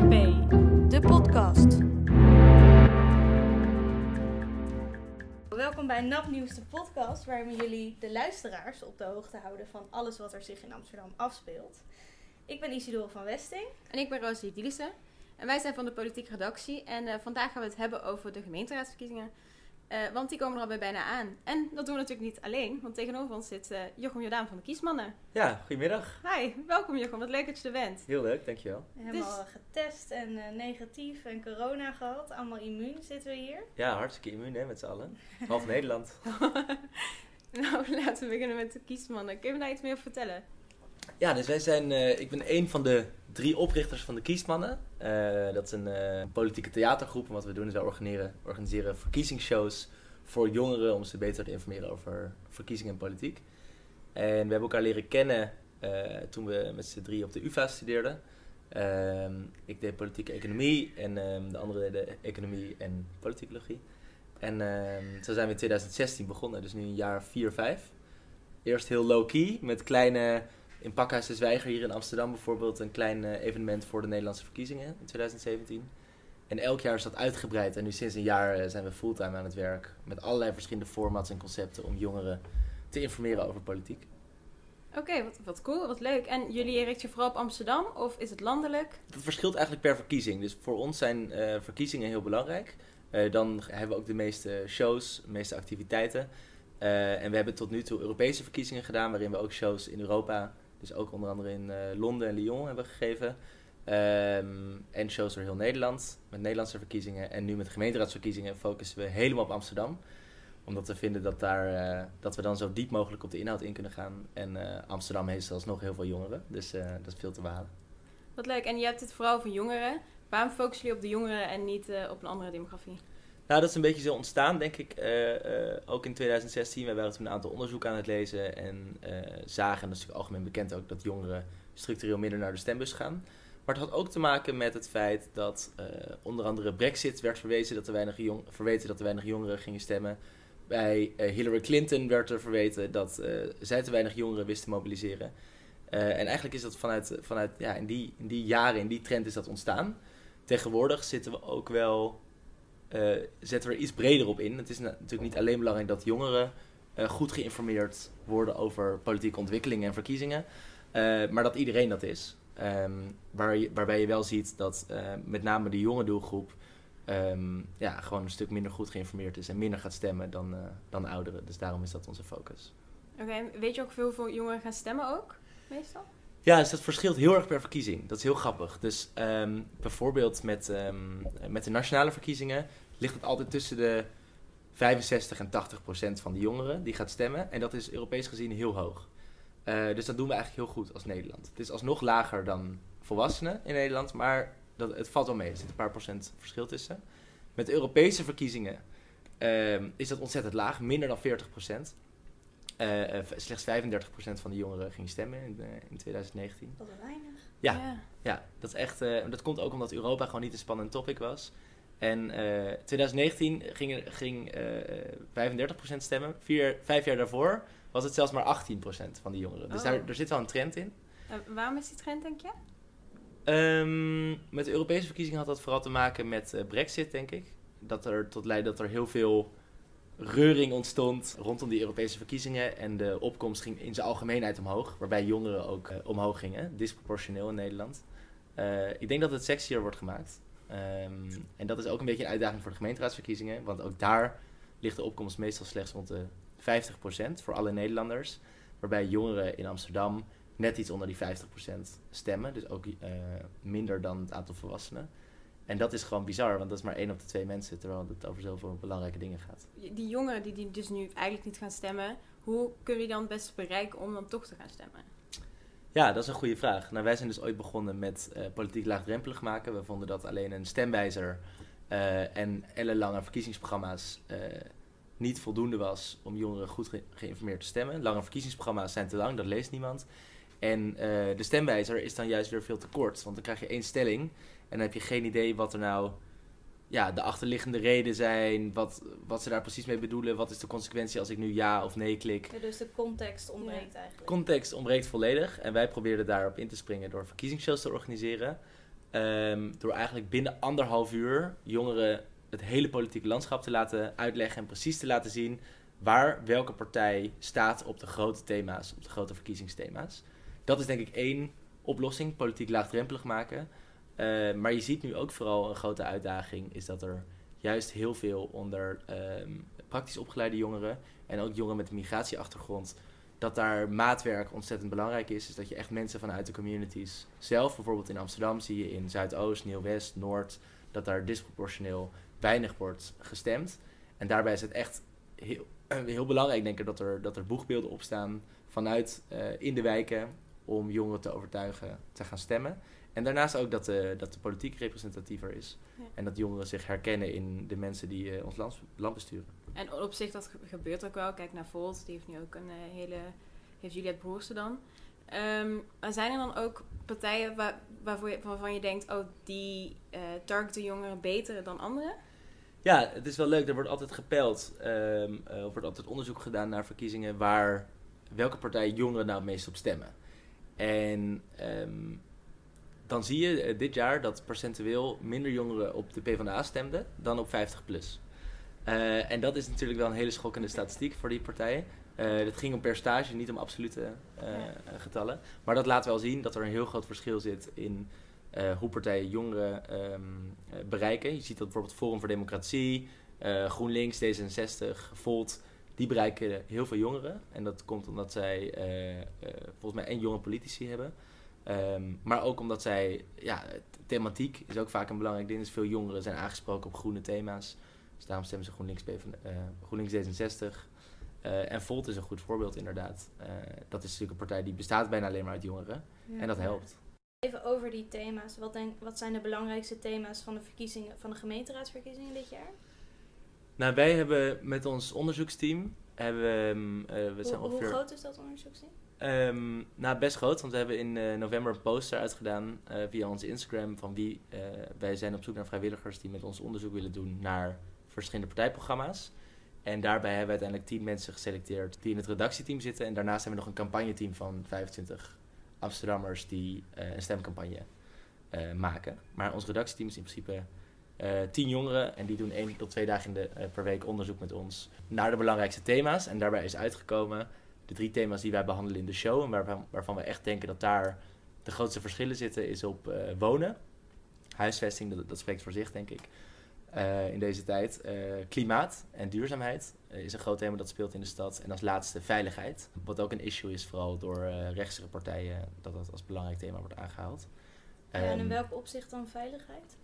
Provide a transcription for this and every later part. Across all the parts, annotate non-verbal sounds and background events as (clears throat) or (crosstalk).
De podcast. Welkom bij Napnieuws, de podcast, waarin we jullie, de luisteraars, op de hoogte houden van alles wat er zich in Amsterdam afspeelt. Ik ben Isidore van Westing. En ik ben Rosie Dielissen. En wij zijn van de politieke redactie. En eh, vandaag gaan we het hebben over de gemeenteraadsverkiezingen. Eh, want die komen er alweer bijna aan. En dat doen we natuurlijk niet alleen. Want tegenover ons zit eh, Jochem Jordaan van de Kiesmannen. Ja, goedemiddag. Hi, welkom Jochem. Wat leuk dat je er bent. Heel leuk, dankjewel. Helemaal getest en eh, negatief en corona gehad. Allemaal immuun zitten we hier. Ja, hartstikke immuun hè, met z'n allen. Half Nederland. (laughs) (laughs) nou, laten we beginnen met de Kiesmannen. Kun je me daar iets meer over vertellen? Ja, dus wij zijn, eh, ik ben een van de drie oprichters van de Kiesmannen. Eh, dat is een eh, politieke theatergroep. En wat we doen is wij organiseren, organiseren verkiezingsshows voor jongeren om ze beter te informeren over verkiezingen en politiek. En we hebben elkaar leren kennen toen we met z'n drie op de UvA studeerden. Ehm, ik deed politieke economie en ehm, de andere deden economie en politicologie. En ehm, zo zijn we in 2016 begonnen, dus nu een jaar 4, 5. Eerst heel low-key, met kleine, in Pakhuis de Zwijger hier in Amsterdam bijvoorbeeld, een klein eh, evenement voor de Nederlandse verkiezingen in 2017. En elk jaar is dat uitgebreid en nu sinds een jaar eh, zijn we fulltime aan het werk. Met allerlei verschillende formats en concepten om jongeren te informeren over politiek. Oké, wat, wat cool, wat leuk. En jullie richten je vooral op Amsterdam of is het landelijk? Dat verschilt eigenlijk per verkiezing. Dus voor ons zijn eh, verkiezingen heel belangrijk. Dan hebben we ook de meeste shows, de meeste activiteiten. En we hebben tot nu toe Europese verkiezingen gedaan, waarin we ook shows in Europa, dus ook onder andere in eh, Londen en Lyon hebben gegeven. Ehm, en shows door heel Nederland, met Nederlandse verkiezingen. En nu met gemeenteraadsverkiezingen focussen we helemaal op Amsterdam. Omdat we vinden dat, daar, eh, dat we dan zo diep mogelijk op de inhoud in kunnen gaan. En eh, Amsterdam heeft zelfs nog heel veel jongeren, dus dat is veel te behalen. Wat leuk. En je hebt het vooral voor jongeren. Waarom focussen jullie op de jongeren en niet op een andere demografie? Nou, dat is een beetje zo ontstaan, denk ik. eh, eh, ook in 2016. We waren toen een aantal onderzoeken aan het lezen en eh, zagen, en dat is natuurlijk algemeen bekend ook, dat jongeren structureel minder naar de stembus gaan. Maar het had ook te maken met het feit dat onder andere Brexit werd verwezen dat er weinig jong, verweten dat er weinig jongeren gingen stemmen. Bij Hillary Clinton werd er verweten dat zij te weinig jongeren wist te mobiliseren. En eigenlijk is dat vanuit, vanuit ja, in, die, in die jaren, in die trend is dat ontstaan. Tegenwoordig zitten we ook wel eh, zetten we er iets breder op in. Het is na- natuurlijk niet alleen belangrijk dat jongeren eh, goed geïnformeerd worden over politieke ontwikkelingen en verkiezingen, eh, maar dat iedereen dat is. Ehm, waarbij je wel ziet dat met name de jonge doelgroep ehm, ja, gewoon een stuk minder goed geïnformeerd is en minder gaat stemmen dan, dan ouderen. Dus daarom is dat onze focus. Oké, weet je ook hoeveel jongeren gaan stemmen ook, meestal? Ja, dus dat verschilt heel erg per verkiezing. Dat is heel grappig. Dus ehm, bijvoorbeeld met, ehm, met de nationale verkiezingen ligt het altijd tussen de 65 en 80 procent van de jongeren die gaat stemmen. En dat is Europees gezien heel hoog. Eh, dus dat doen we eigenlijk heel goed als Nederland. Het is alsnog lager dan volwassenen in Nederland, maar dat, het valt wel mee. Er zit een paar procent verschil tussen. Met Europese verkiezingen ehm, is dat ontzettend laag, minder dan 40 procent. Eh, eh, slechts 35% van de jongeren ging stemmen in, eh, in 2019. Dat is weinig. Ja. Ja, dat is echt. eh, dat komt ook omdat Europa gewoon niet een spannend topic was. En eh 2019 ging, ging eh 35% stemmen. Vier, vijf jaar daarvoor was het zelfs maar 18% van de jongeren. Dus Oh. daar, er zit wel een trend in. Eh, waarom is die trend, denk je? Ehm, met de Europese verkiezingen had dat vooral te maken met eh, Brexit, denk ik. Dat er tot leidde dat er heel veel reuring ontstond rondom die Europese verkiezingen. En de opkomst ging in zijn algemeenheid omhoog. Waarbij jongeren ook eh, omhoog gingen. Disproportioneel in Nederland. Eh, ik denk dat het sexier wordt gemaakt. Ehm, en dat is ook een beetje een uitdaging voor de gemeenteraadsverkiezingen. Want ook daar ligt de opkomst meestal slechts rond de 50% voor alle Nederlanders. Waarbij jongeren in Amsterdam net iets onder die 50% stemmen. Dus ook eh, minder dan het aantal volwassenen. En dat is gewoon bizar, want dat is maar één op de twee mensen, terwijl het over zoveel belangrijke dingen gaat. Die jongeren die, die dus nu eigenlijk niet gaan stemmen, hoe kun je dan het beste bereiken om dan toch te gaan stemmen? Ja, dat is een goede vraag. Nou, wij zijn dus ooit begonnen met eh, politiek laagdrempelig maken. We vonden dat alleen een stemwijzer eh, en ellenlange verkiezingsprogramma's eh, niet voldoende was om jongeren goed ge- geïnformeerd te stemmen. Lange verkiezingsprogramma's zijn te lang, dat leest niemand. En de stemwijzer is dan juist weer veel te kort, want dan krijg je één stelling en dan heb je geen idee wat er nou ja, de achterliggende reden zijn, wat, wat ze daar precies mee bedoelen, wat is de consequentie als ik nu ja of nee klik. Ja, dus de context ontbreekt eigenlijk. Context ontbreekt volledig en wij probeerden daarop in te springen door verkiezingsshows te organiseren. Ehm, door eigenlijk binnen anderhalf uur jongeren het hele politieke landschap te laten uitleggen en precies te laten zien waar welke partij staat op de grote thema's, op de grote verkiezingsthema's. Dat is denk ik één oplossing, politiek laagdrempelig maken. Eh, maar je ziet nu ook vooral een grote uitdaging, is dat er juist heel veel onder ehm, praktisch opgeleide jongeren en ook jongeren met een migratieachtergrond, dat daar maatwerk ontzettend belangrijk is. Dus dat je echt mensen vanuit de communities zelf, bijvoorbeeld in Amsterdam zie je in Zuidoost, Nieuw-West, Noord, dat daar disproportioneel weinig wordt gestemd. En daarbij is het echt heel, (clears throat) heel belangrijk, denk ik, dat er, dat er boegbeelden opstaan vanuit uh, in de wijken om jongeren te overtuigen te gaan stemmen. En daarnaast ook dat de, dat de politiek representatiever is. Ja. En dat jongeren zich herkennen in de mensen die uh, ons land, land besturen. En op zich, dat gebeurt ook wel. Kijk naar Volt, die heeft nu ook een uh, hele... Heeft Juliette Broersen dan. Um, maar zijn er dan ook partijen waar, waarvoor je, waarvan je denkt... Oh, die uh, targeten jongeren beter dan anderen? Ja, het is wel leuk. Er wordt altijd gepeld. Um, er wordt altijd onderzoek gedaan naar verkiezingen... waar welke partij jongeren nou het meest op stemmen. En um, dan zie je uh, dit jaar dat percentueel minder jongeren op de PvdA stemden dan op 50 plus. Uh, en dat is natuurlijk wel een hele schokkende statistiek voor die partijen. Uh, het ging om percentage, niet om absolute ja. getallen. Maar dat laat wel zien dat er een heel groot verschil zit in hoe partijen jongeren um, bereiken. Je ziet dat bijvoorbeeld Forum voor Democratie, GroenLinks, D66, Volt, die bereiken heel veel jongeren. En dat komt omdat zij volgens mij één jonge politici hebben. Um, maar ook omdat zij, ja, thematiek is ook vaak een belangrijk ding. Dus veel jongeren zijn aangesproken op groene thema's. Dus daarom stemmen ze GroenLinks, uh, GroenLinks D66. Uh, en Volt is een goed voorbeeld inderdaad. Uh, dat is natuurlijk een partij die bestaat bijna alleen maar uit jongeren. Ja, en dat helpt. Even over die thema's. Wat, denk, wat zijn de belangrijkste thema's van de, verkiezingen, van de gemeenteraadsverkiezingen dit jaar? Nou, wij hebben met ons onderzoeksteam... Hebben, uh, we hoe, zijn ongeveer... hoe groot is dat onderzoeksteam? Um, nou, best groot, want we hebben in uh, november een poster uitgedaan uh, via onze Instagram van wie uh, wij zijn op zoek naar vrijwilligers die met ons onderzoek willen doen naar verschillende partijprogramma's. En daarbij hebben we uiteindelijk 10 mensen geselecteerd die in het redactieteam zitten. En daarnaast hebben we nog een campagneteam van 25 Amsterdammers die een stemcampagne maken. Maar ons redactieteam is in principe 10 jongeren en die doen één tot twee dagen in de, per week onderzoek met ons naar de belangrijkste thema's. En daarbij is uitgekomen de drie thema's die wij behandelen in de show en waarvan, waarvan we echt denken dat daar de grootste verschillen zitten, is op uh, wonen. Huisvesting, dat, dat, spreekt voor zich, denk ik. Uh, in deze tijd. Uh, klimaat en duurzaamheid is een groot thema dat speelt in de stad. En als laatste veiligheid. Wat ook een issue is, vooral door rechtse partijen, dat dat als belangrijk thema wordt aangehaald. En in welk opzicht dan veiligheid?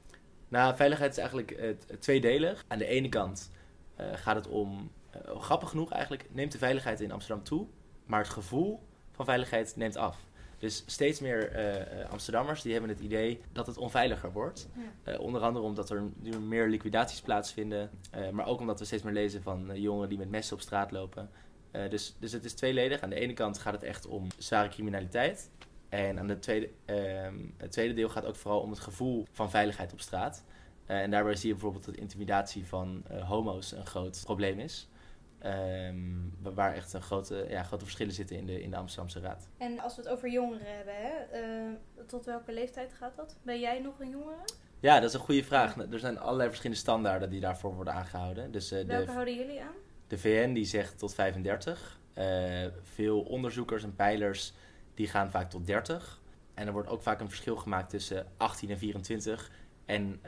Nou, veiligheid is eigenlijk tweedelig. Aan de ene kant gaat het om uh, grappig genoeg eigenlijk neemt de veiligheid in Amsterdam toe, maar het gevoel van veiligheid neemt af. Dus steeds meer uh, Amsterdammers die hebben het idee dat het onveiliger wordt. Ja. Uh, onder andere omdat er nu meer liquidaties plaatsvinden, maar ook omdat we steeds meer lezen van jongeren die met messen op straat lopen. dus, dus het is tweeledig. Aan de ene kant gaat het echt om zware criminaliteit. En aan de tweede, ehm, het tweede deel gaat ook vooral om het gevoel van veiligheid op straat. en daarbij zie je bijvoorbeeld dat intimidatie van homo's een groot probleem is. Um, waar echt een grote, ja, grote verschillen zitten in de, in de Amsterdamse Raad. En als we het over jongeren hebben, hè, uh, tot welke leeftijd gaat dat? Ben jij nog een jongere? Ja, dat is een goede vraag. Er zijn allerlei verschillende standaarden die daarvoor worden aangehouden. Dus, welke de, houden jullie aan? De VN die zegt tot 35. Uh, veel onderzoekers en pijlers die gaan vaak tot 30. En er wordt ook vaak een verschil gemaakt tussen 18 en 24 en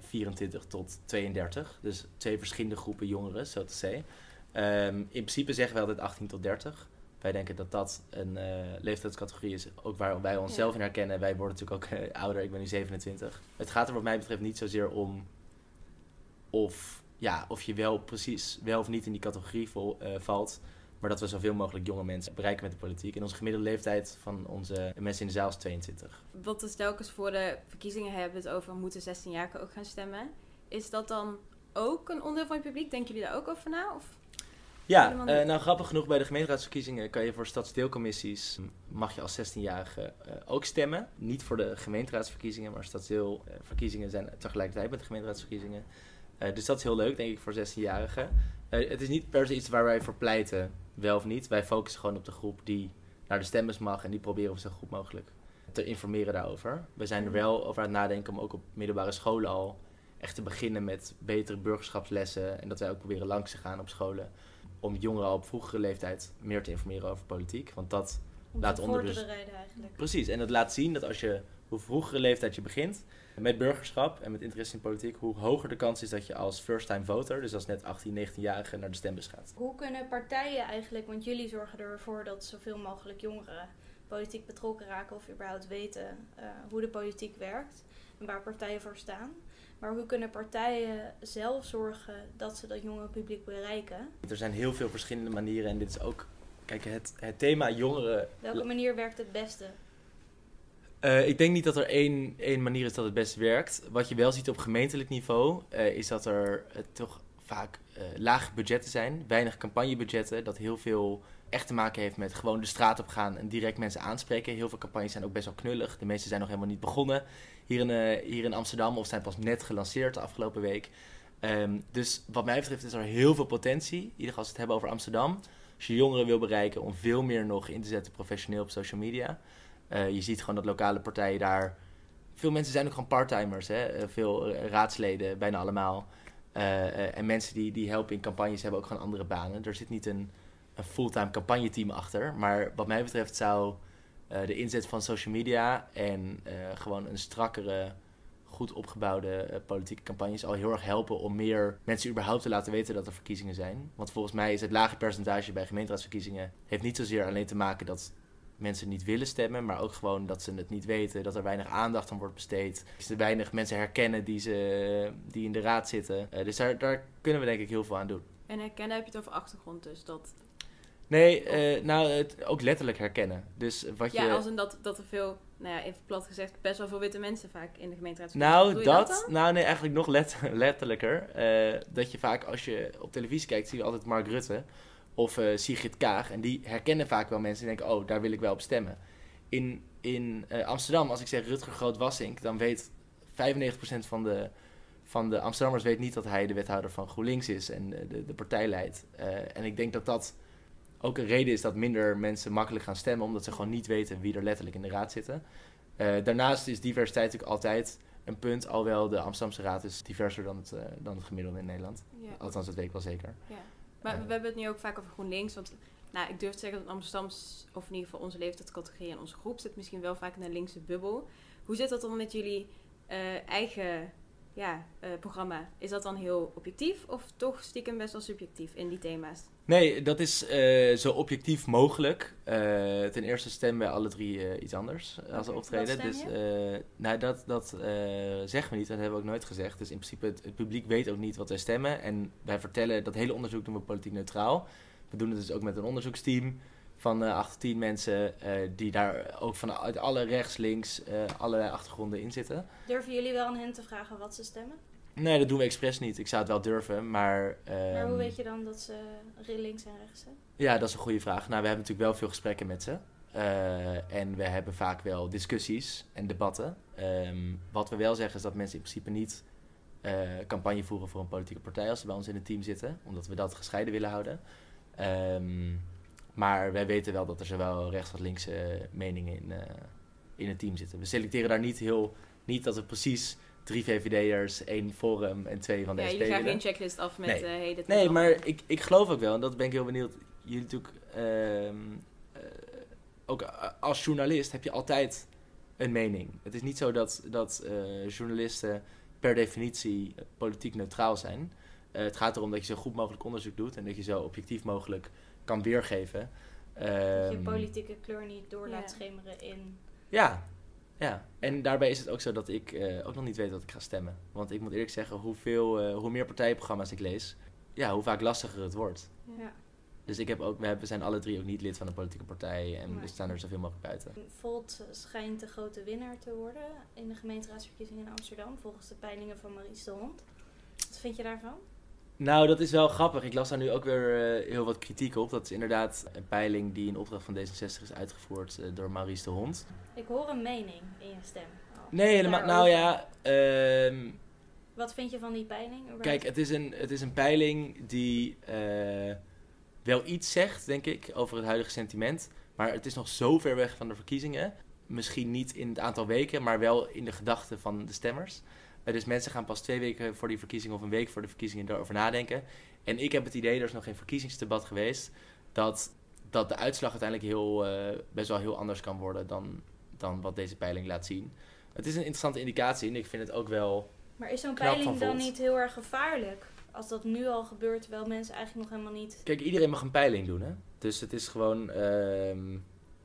24 tot 32. Dus twee verschillende groepen jongeren, zo te zeggen. Um, in principe zeggen we altijd 18 tot 30. Wij denken dat dat een uh, leeftijdscategorie is, ook waar wij onszelf ja. in herkennen. Wij worden natuurlijk ook uh, ouder, ik ben nu 27. Het gaat er wat mij betreft niet zozeer om of, ja, of je wel precies wel of niet in die categorie vol, valt. Maar dat we zoveel mogelijk jonge mensen bereiken met de politiek. En onze gemiddelde leeftijd van onze mensen in de zaal is 22. Wat we telkens voor de verkiezingen hebben het over moeten 16-jarigen ook gaan stemmen. Is dat dan ook een onderdeel van het publiek? Denken jullie daar ook over na? Of? Ja, uh, nou grappig genoeg bij de gemeenteraadsverkiezingen kan je voor stadsdeelcommissies, mag je als 16-jarige uh, ook stemmen. Niet voor de gemeenteraadsverkiezingen, maar stadsdeelverkiezingen zijn tegelijkertijd met de gemeenteraadsverkiezingen. Uh, dus dat is heel leuk, denk ik, voor 16-jarigen. Het is niet per se iets waar wij voor pleiten, wel of niet. Wij focussen gewoon op de groep die naar de stembus mag en die proberen we zo goed mogelijk te informeren daarover. We zijn er wel over aan het nadenken om ook op middelbare scholen al echt te beginnen met betere burgerschapslessen. En dat wij ook proberen langs te gaan op scholen. Om jongeren al op vroegere leeftijd meer te informeren over politiek. Want dat Om Laat onder dus- eigenlijk. Precies, en dat laat zien dat als je, hoe vroegere leeftijd je begint met burgerschap en met interesse in politiek, hoe hoger de kans is dat je als first-time voter, dus als net 18, 19-jarige, naar de stembus gaat. Hoe kunnen partijen eigenlijk, want jullie zorgen ervoor dat zoveel mogelijk jongeren politiek betrokken raken of überhaupt weten eh, hoe de politiek werkt en waar partijen voor staan. Maar hoe kunnen partijen zelf zorgen dat ze dat jongere publiek bereiken? Er zijn heel veel verschillende manieren en dit is ook, kijk, het, het thema jongeren. Welke manier werkt het beste? Eh, ik denk niet dat er één, één manier is dat het best werkt. Wat je wel ziet op gemeentelijk niveau, eh, is dat er eh, toch vaak lage budgetten zijn, weinig campagnebudgetten, dat heel veel echt te maken heeft met gewoon de straat op gaan en direct mensen aanspreken. Heel veel campagnes zijn ook best wel knullig. De meeste zijn nog helemaal niet begonnen hier in, hier in Amsterdam of zijn pas net gelanceerd de afgelopen week. Ehm, dus wat mij betreft is er heel veel potentie, in ieder geval als we het hebben over Amsterdam. Als je jongeren wil bereiken om veel meer nog in te zetten professioneel op social media. Eh, je ziet gewoon dat lokale partijen daar... Veel mensen zijn ook gewoon parttimers, hè? Eh, veel eh, raadsleden, bijna allemaal. En mensen die, die helpen in campagnes hebben ook gewoon andere banen. Er zit niet een, een fulltime campagneteam achter. Maar wat mij betreft zou de inzet van social media en gewoon een strakkere, goed opgebouwde politieke campagnes al heel erg helpen om meer mensen überhaupt te laten weten dat er verkiezingen zijn. Want volgens mij is het lage percentage bij gemeenteraadsverkiezingen heeft niet zozeer alleen te maken dat mensen niet willen stemmen, maar ook gewoon dat ze het niet weten, dat er weinig aandacht aan wordt besteed, dat ze weinig mensen herkennen die, ze, die in de raad zitten. Eh, dus daar, daar kunnen we denk ik heel veel aan doen. En herkennen heb je het over achtergrond dus. Dat, Nee, eh, nou, het ook letterlijk herkennen. Dus wat je... Ja, als in dat, dat er veel, nou ja, even plat gezegd, best wel veel witte mensen vaak in de gemeenteraad Nou, dat, nou nee, eigenlijk nog let, (laughs) letterlijker. Eh, dat je vaak, als je op televisie kijkt, zie je altijd Mark Rutte of eh, Sigrid Kaag. En die herkennen vaak wel mensen en denken, oh, daar wil ik wel op stemmen. In, in eh, Amsterdam, als ik zeg Rutger Groot-Wassink, dan weet 95% van de, van de Amsterdammers weet niet dat hij de wethouder van GroenLinks is en eh, de, de partij leidt. En ik denk dat dat ook een reden is dat minder mensen makkelijk gaan stemmen, omdat ze gewoon niet weten wie er letterlijk in de raad zitten. Daarnaast is diversiteit natuurlijk altijd een punt, alhoewel de Amsterdamse raad is diverser dan het, dan het gemiddelde in Nederland. Ja. Althans, dat weet ik wel zeker. Ja. Maar we hebben het nu ook vaak over GroenLinks. Want nou, ik durf te zeggen dat Amsterdams, of in ieder geval onze leeftijdscategorie en onze groep, zit misschien wel vaak in een linkse bubbel. Hoe zit dat dan met jullie eh, eigen ja, eh, programma? Is dat dan heel objectief of toch stiekem best wel subjectief in die thema's? Nee, dat is eh, zo objectief mogelijk. Eh, ten eerste stemmen wij alle drie iets anders als we optreden. Dus nou, dat, dat zeggen we niet, dat hebben we ook nooit gezegd. Dus in principe, het, het publiek weet ook niet wat wij stemmen. En wij vertellen, dat hele onderzoek doen we politiek neutraal. We doen het dus ook met een onderzoeksteam van eh 8 tot 10 mensen eh, die daar ook vanuit alle rechts, links, eh, allerlei achtergronden in zitten. Durven jullie wel aan hen te vragen wat ze stemmen? Nee, dat doen we expres niet. Ik zou het wel durven, maar... maar ehm, hoe weet je dan dat ze links en rechts zijn? Ja, dat is een goede vraag. Nou, we hebben natuurlijk wel veel gesprekken met ze. Eh, en we hebben vaak wel discussies en debatten. Ehm, wat we wel zeggen is dat mensen in principe niet campagne voeren voor een politieke partij als ze bij ons in het team zitten. Omdat we dat gescheiden willen houden. Ehm, maar wij weten wel dat er zowel rechts als linkse meningen in, eh, in het team zitten. We selecteren daar niet heel... Niet dat we precies drie VVD'ers, één Forum en twee van de ja, SP jullie gaan willen. geen checklist af met Nee. eh hey, dit Nee, maar ik, ik geloof ook wel, en dat ben ik heel benieuwd. Jullie natuurlijk, eh, ook als journalist heb je altijd een mening. Het is niet zo dat, dat eh, journalisten per definitie eh, politiek neutraal zijn. Eh, het gaat erom dat je zo goed mogelijk onderzoek doet en dat je zo objectief mogelijk kan weergeven. Dat je Ehm, politieke kleur niet door laat Ja. schemeren in... ja, ja. En daarbij is het ook zo dat ik eh, ook nog niet weet wat ik ga stemmen. Want ik moet eerlijk zeggen, hoeveel, eh, hoe meer partijprogramma's ik lees, ja, hoe vaak lastiger het wordt. Ja. Dus ik heb ook, we, hebben, we zijn alle drie ook niet lid van een politieke partij en Nee. we staan er zoveel mogelijk buiten. Volt schijnt de grote winnaar te worden in de gemeenteraadsverkiezingen in Amsterdam, volgens de peilingen van Maurice de Hond. Wat vind je daarvan? Nou, dat is wel grappig. Ik las daar nu ook weer eh, heel wat kritiek op. Dat is inderdaad een peiling die in opdracht van D66 is uitgevoerd eh, door Maurice de Hond. Ik hoor een mening in je stem. al. Nee, helemaal. Nou ja, ehm, Wat vind je van die peiling? kijk, het is, een, het is een peiling die eh, wel iets zegt, denk ik, over het huidige sentiment. Maar het is nog zo ver weg van de verkiezingen. misschien niet in het aantal weken, maar wel in de gedachten van de stemmers. Eh, dus mensen gaan pas twee weken voor die verkiezingen of een week voor de verkiezingen erover nadenken. En ik heb het idee, er is nog geen verkiezingsdebat geweest, dat, dat de uitslag uiteindelijk heel, eh, best wel heel anders kan worden dan, dan wat deze peiling laat zien. Het is een interessante indicatie en ik vind het ook wel. Maar is zo'n peiling dan niet heel erg gevaarlijk? Als dat nu al gebeurt, terwijl mensen eigenlijk nog helemaal niet... Kijk, iedereen mag een peiling doen, hè? Dus het is gewoon. ehm,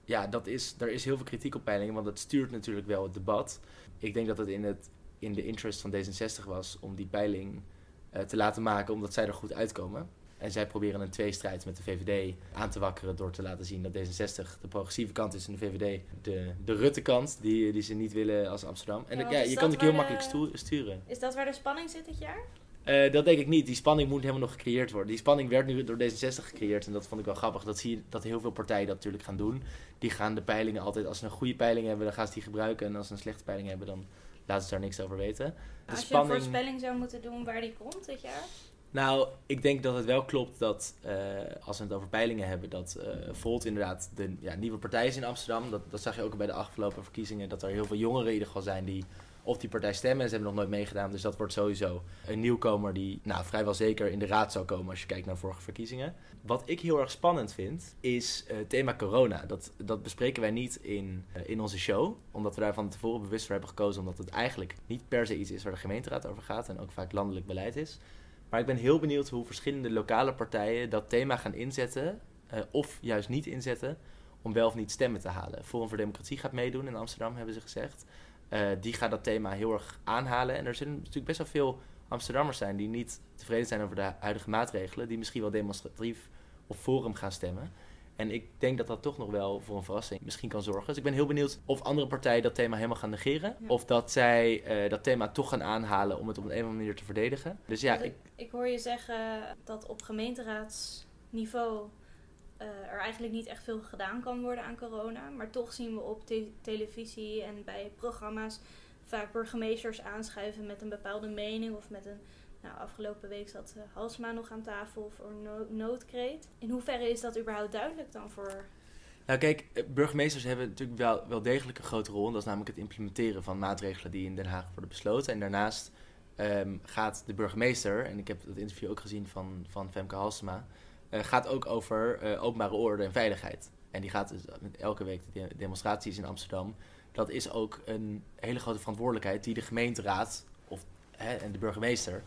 ja, dat is, er is heel veel kritiek op peilingen, want dat stuurt natuurlijk wel het debat. Ik denk dat het in, het in de interest van D66 was om die peiling eh, te laten maken, omdat zij er goed uitkomen. En zij proberen een tweestrijd met de VVD aan te wakkeren door te laten zien dat D66 de progressieve kant is en de VVD de, de Rutte-kant, die, die ze niet willen als Amsterdam. En Ja, ja, je kan het heel de- makkelijk stu- sturen. Is dat waar de spanning zit dit jaar? Eh, dat denk ik niet. Die spanning moet helemaal nog gecreëerd worden. Die spanning werd nu door D66 gecreëerd. En dat vond ik wel grappig. Dat zie je dat heel veel partijen dat natuurlijk gaan doen. Die gaan de peilingen altijd, als ze een goede peiling hebben, dan gaan ze die gebruiken. En als ze een slechte peiling hebben, dan laten ze daar niks over weten. De Als je spanning. een voorspelling zou moeten doen waar die komt dit jaar? Nou, ik denk dat het wel klopt dat eh, als we het over peilingen hebben, dat eh Volt inderdaad de ja, nieuwe partij is in Amsterdam. Dat, dat zag je ook bij de afgelopen verkiezingen, dat er heel veel jongeren in ieder geval zijn die op die partij stemmen. En ze hebben nog nooit meegedaan, dus dat wordt sowieso een nieuwkomer die nou, vrijwel zeker in de raad zou komen als je kijkt naar vorige verkiezingen. Wat ik heel erg spannend vind, is het thema corona. Dat, dat bespreken wij niet in, eh, in onze show, omdat we daar van tevoren bewust voor hebben gekozen, omdat het eigenlijk niet per se iets is waar de gemeenteraad over gaat en ook vaak landelijk beleid is. Maar ik ben heel benieuwd hoe verschillende lokale partijen dat thema gaan inzetten, eh, of juist niet inzetten, om wel of niet stemmen te halen. Forum voor Democratie gaat meedoen in Amsterdam, hebben ze gezegd. Eh, die gaat dat thema heel erg aanhalen. En er zullen natuurlijk best wel veel Amsterdammers zijn die niet tevreden zijn over de huidige maatregelen, die misschien wel demonstratief of Forum gaan stemmen. En ik denk dat dat toch nog wel voor een verrassing misschien kan zorgen. Dus ik ben heel benieuwd of andere partijen dat thema helemaal gaan negeren. Ja. Of dat zij eh, dat thema toch gaan aanhalen om het op een of andere manier te verdedigen. Dus ja, ik, ik, hoor je zeggen dat op gemeenteraadsniveau er eigenlijk niet echt veel gedaan kan worden aan corona. Maar toch zien we op te- televisie en bij programma's vaak burgemeesters aanschuiven met een bepaalde mening of met een. Nou, afgelopen week zat eh, Halsma nog aan tafel voor no- noodkreet. In hoeverre is dat überhaupt duidelijk dan voor. Nou kijk, eh, burgemeesters hebben natuurlijk wel, wel degelijk een grote rol. En dat is namelijk het implementeren van maatregelen die in Den Haag worden besloten. En daarnaast ehm, gaat de burgemeester, en ik heb dat interview ook gezien van, van Femke Halsema, eh, gaat ook over eh, openbare orde en veiligheid. En die gaat dus met elke week de de demonstraties in Amsterdam. Dat is ook een hele grote verantwoordelijkheid die de gemeenteraad of, hè, en de burgemeester,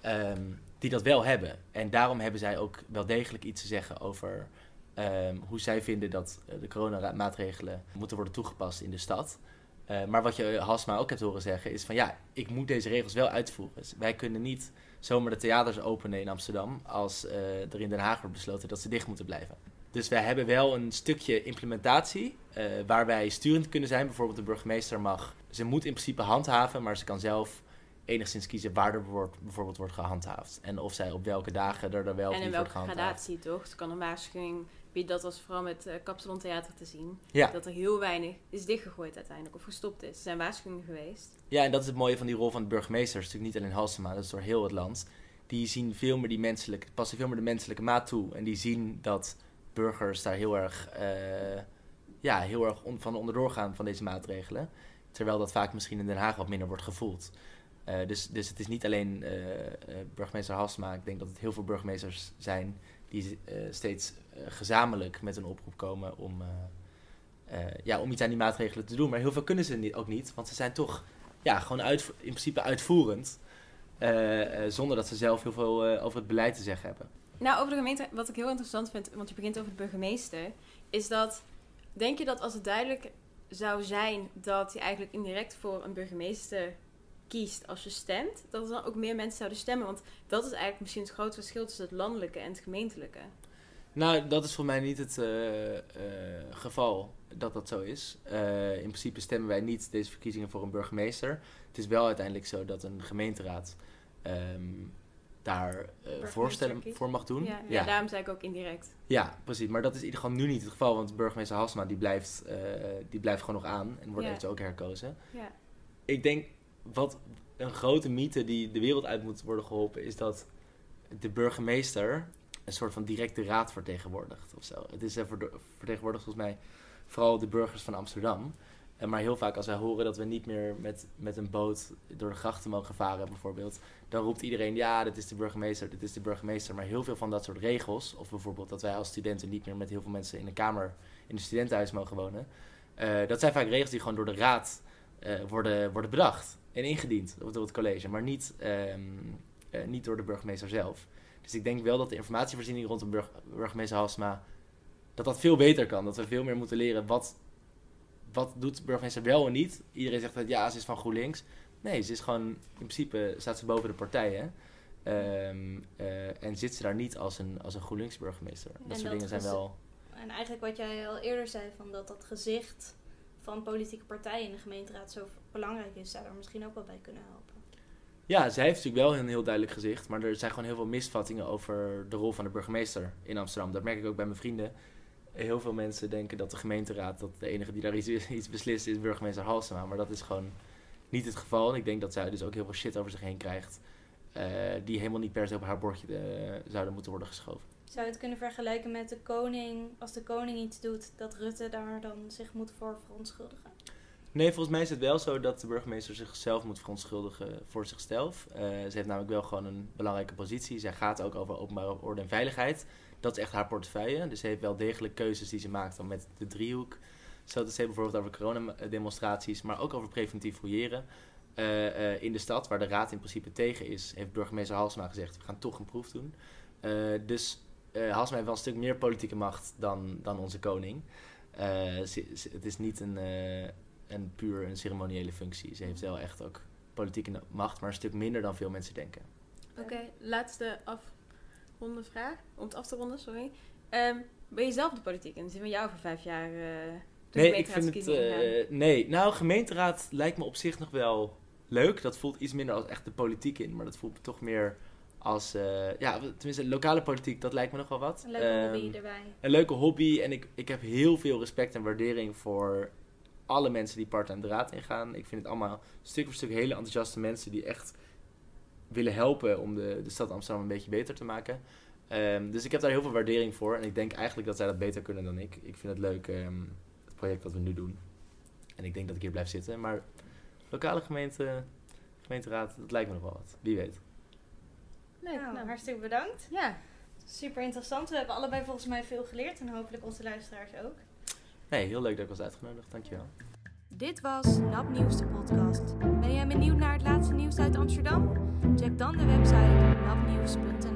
ehm, die dat wel hebben. En daarom hebben zij ook wel degelijk iets te zeggen over Ehm, hoe zij vinden dat eh, de coronamaatregelen moeten worden toegepast in de stad. Eh, maar wat je Hasma ook hebt horen zeggen is van ja, ik moet deze regels wel uitvoeren. Dus wij kunnen niet zomaar de theaters openen in Amsterdam als eh, er in Den Haag wordt besloten dat ze dicht moeten blijven. Dus wij hebben wel een stukje implementatie eh, waar wij sturend kunnen zijn. Bijvoorbeeld de burgemeester mag, ze moet in principe handhaven, maar ze kan zelf enigszins kiezen waar er wordt, bijvoorbeeld wordt gehandhaafd. En of zij op welke dagen er, er wel En in welke gradatie toch? Het kan een waarschuwing Dat was vooral met uh, Kapsalon Theater te zien. Ja. Dat er heel weinig is dichtgegooid uiteindelijk of gestopt is. Er zijn waarschuwingen geweest. Ja, en dat is het mooie van die rol van de burgemeester. Dat is natuurlijk niet alleen Halsema, dat is door heel het land. Die zien veel meer die menselijke, passen veel meer de menselijke maat toe. En die zien dat burgers daar heel erg, eh, ja, heel erg on- van onderdoor gaan van deze maatregelen. Terwijl dat vaak misschien in Den Haag wat minder wordt gevoeld. Eh, dus, dus het is niet alleen burgemeester Halsema. Ik denk dat het heel veel burgemeesters zijn die eh, steeds eh, gezamenlijk met een oproep komen om, eh, ja, om iets aan die maatregelen te doen. Maar heel veel kunnen ze niet, ook niet, want ze zijn toch ja, gewoon in principe uitvoerend. zonder dat ze zelf heel veel over het beleid te zeggen hebben. Nou, over de gemeente, wat ik heel interessant vind, want je begint over de burgemeester, is dat, denk je dat als het duidelijk zou zijn dat je eigenlijk indirect voor een burgemeester kiest als je stemt, dat er dan ook meer mensen zouden stemmen? Want dat is eigenlijk misschien het grote verschil tussen het landelijke en het gemeentelijke. Nou, dat is voor mij niet het eh, eh, geval dat dat zo is. Eh, in principe stemmen wij niet deze verkiezingen voor een burgemeester. Het is wel uiteindelijk zo dat een gemeenteraad ehm, daar voorstellen voor mag doen. Ja, ja. daarom zei ik ook indirect. Ja, precies. Maar dat is in ieder geval nu niet het geval. Want burgemeester Hasma die blijft, die blijft gewoon nog aan. En wordt Ja. eventueel ook herkozen. Ja. Ik denk, wat een grote mythe die de wereld uit moet worden geholpen... is dat de burgemeester een soort van directe raad vertegenwoordigt of zo. Het is eh, vertegenwoordigt volgens mij vooral de burgers van Amsterdam. Eh, maar heel vaak als wij horen dat we niet meer met, met een boot door de grachten mogen varen, bijvoorbeeld, dan roept iedereen: ja, dit is de burgemeester, dit is de burgemeester. Maar heel veel van dat soort regels, of bijvoorbeeld dat wij als studenten niet meer met heel veel mensen in een kamer in een studentenhuis mogen wonen, eh, dat zijn vaak regels die gewoon door de raad worden, worden bedacht en ingediend door het college, maar niet, ehm, eh, niet door de burgemeester zelf. Dus ik denk wel dat de informatievoorziening rondom burg burgemeester Halsma, dat dat veel beter kan. Dat we veel meer moeten leren wat, wat doet burgemeester wel en niet. Iedereen zegt dat ja, ze is van GroenLinks. Nee, ze is gewoon, in principe staat ze boven de partijen. Ehm, eh, en zit ze daar niet als een, als een GroenLinks burgemeester. Dat dat soort dingen zijn wel... En eigenlijk wat jij al eerder zei, van dat dat gezicht van politieke partijen in de gemeenteraad zo belangrijk is, zou er misschien ook wel bij kunnen helpen. Ja, zij heeft natuurlijk wel een heel duidelijk gezicht. Maar er zijn gewoon heel veel misvattingen over de rol van de burgemeester in Amsterdam. Dat merk ik ook bij mijn vrienden. Heel veel mensen denken dat de gemeenteraad, dat de enige die daar iets, (laughs) iets beslist, is burgemeester Halsema. Maar dat is gewoon niet het geval. En ik denk dat zij dus ook heel veel shit over zich heen krijgt. eh, die helemaal niet per se op haar bordje eh, zouden moeten worden geschoven. Zou je het kunnen vergelijken met de koning, als de koning iets doet, dat Rutte daar dan zich moet voor verontschuldigen? Nee, volgens mij is het wel zo dat de burgemeester zichzelf moet verontschuldigen voor zichzelf. Eh, ze heeft namelijk wel gewoon een belangrijke positie. Zij gaat ook over openbare orde en veiligheid. Dat is echt haar portefeuille. Dus ze heeft wel degelijk keuzes die ze maakt dan met de driehoek. Zo te zeggen bijvoorbeeld over coronademonstraties, maar ook over preventief fouilleren. Eh, eh, in de stad, waar de raad in principe tegen is, heeft burgemeester Halsma gezegd, we gaan toch een proef doen. Dus eh Halsma heeft wel een stuk meer politieke macht dan, dan onze koning. Eh, ze- ze- het is niet een, eh, een puur een ceremoniële functie. Ze heeft wel echt ook politieke macht, maar een stuk minder dan veel mensen denken. Oké, laatste afronde vraag. Om het af te ronden, sorry. Ehm, ben je zelf de politiek in? Zien we jou over vijf jaar eh de Nee, ik vind het. eh, nee, nou, gemeenteraad lijkt me op zich nog wel leuk. Dat voelt iets minder als echt de politiek in, maar dat voelt me toch meer als. eh, ja, tenminste, lokale politiek, dat lijkt me nog wel wat. Een leuke Ehm, hobby erbij. een leuke hobby. En ik, ik heb heel veel respect en waardering voor alle mensen die part-time de raad ingaan. Ik vind het allemaal stuk voor stuk hele enthousiaste mensen die echt willen helpen om de, de stad Amsterdam een beetje beter te maken. Ehm, dus ik heb daar heel veel waardering voor. En ik denk eigenlijk dat zij dat beter kunnen dan ik. Ik vind het leuk, ehm, het project dat we nu doen. En ik denk dat ik hier blijf zitten. Maar lokale gemeente, gemeenteraad, dat lijkt me nog wel wat. Wie weet. Nee, nou, nou, hartstikke bedankt. ja. Super interessant. We hebben allebei volgens mij veel geleerd en hopelijk onze luisteraars ook. Nee, heel leuk dat ik was uitgenodigd. Dankjewel. Dit was Nap Nieuws de podcast. Ben jij benieuwd naar het laatste nieuws uit Amsterdam? Check dan de website napnieuws.nl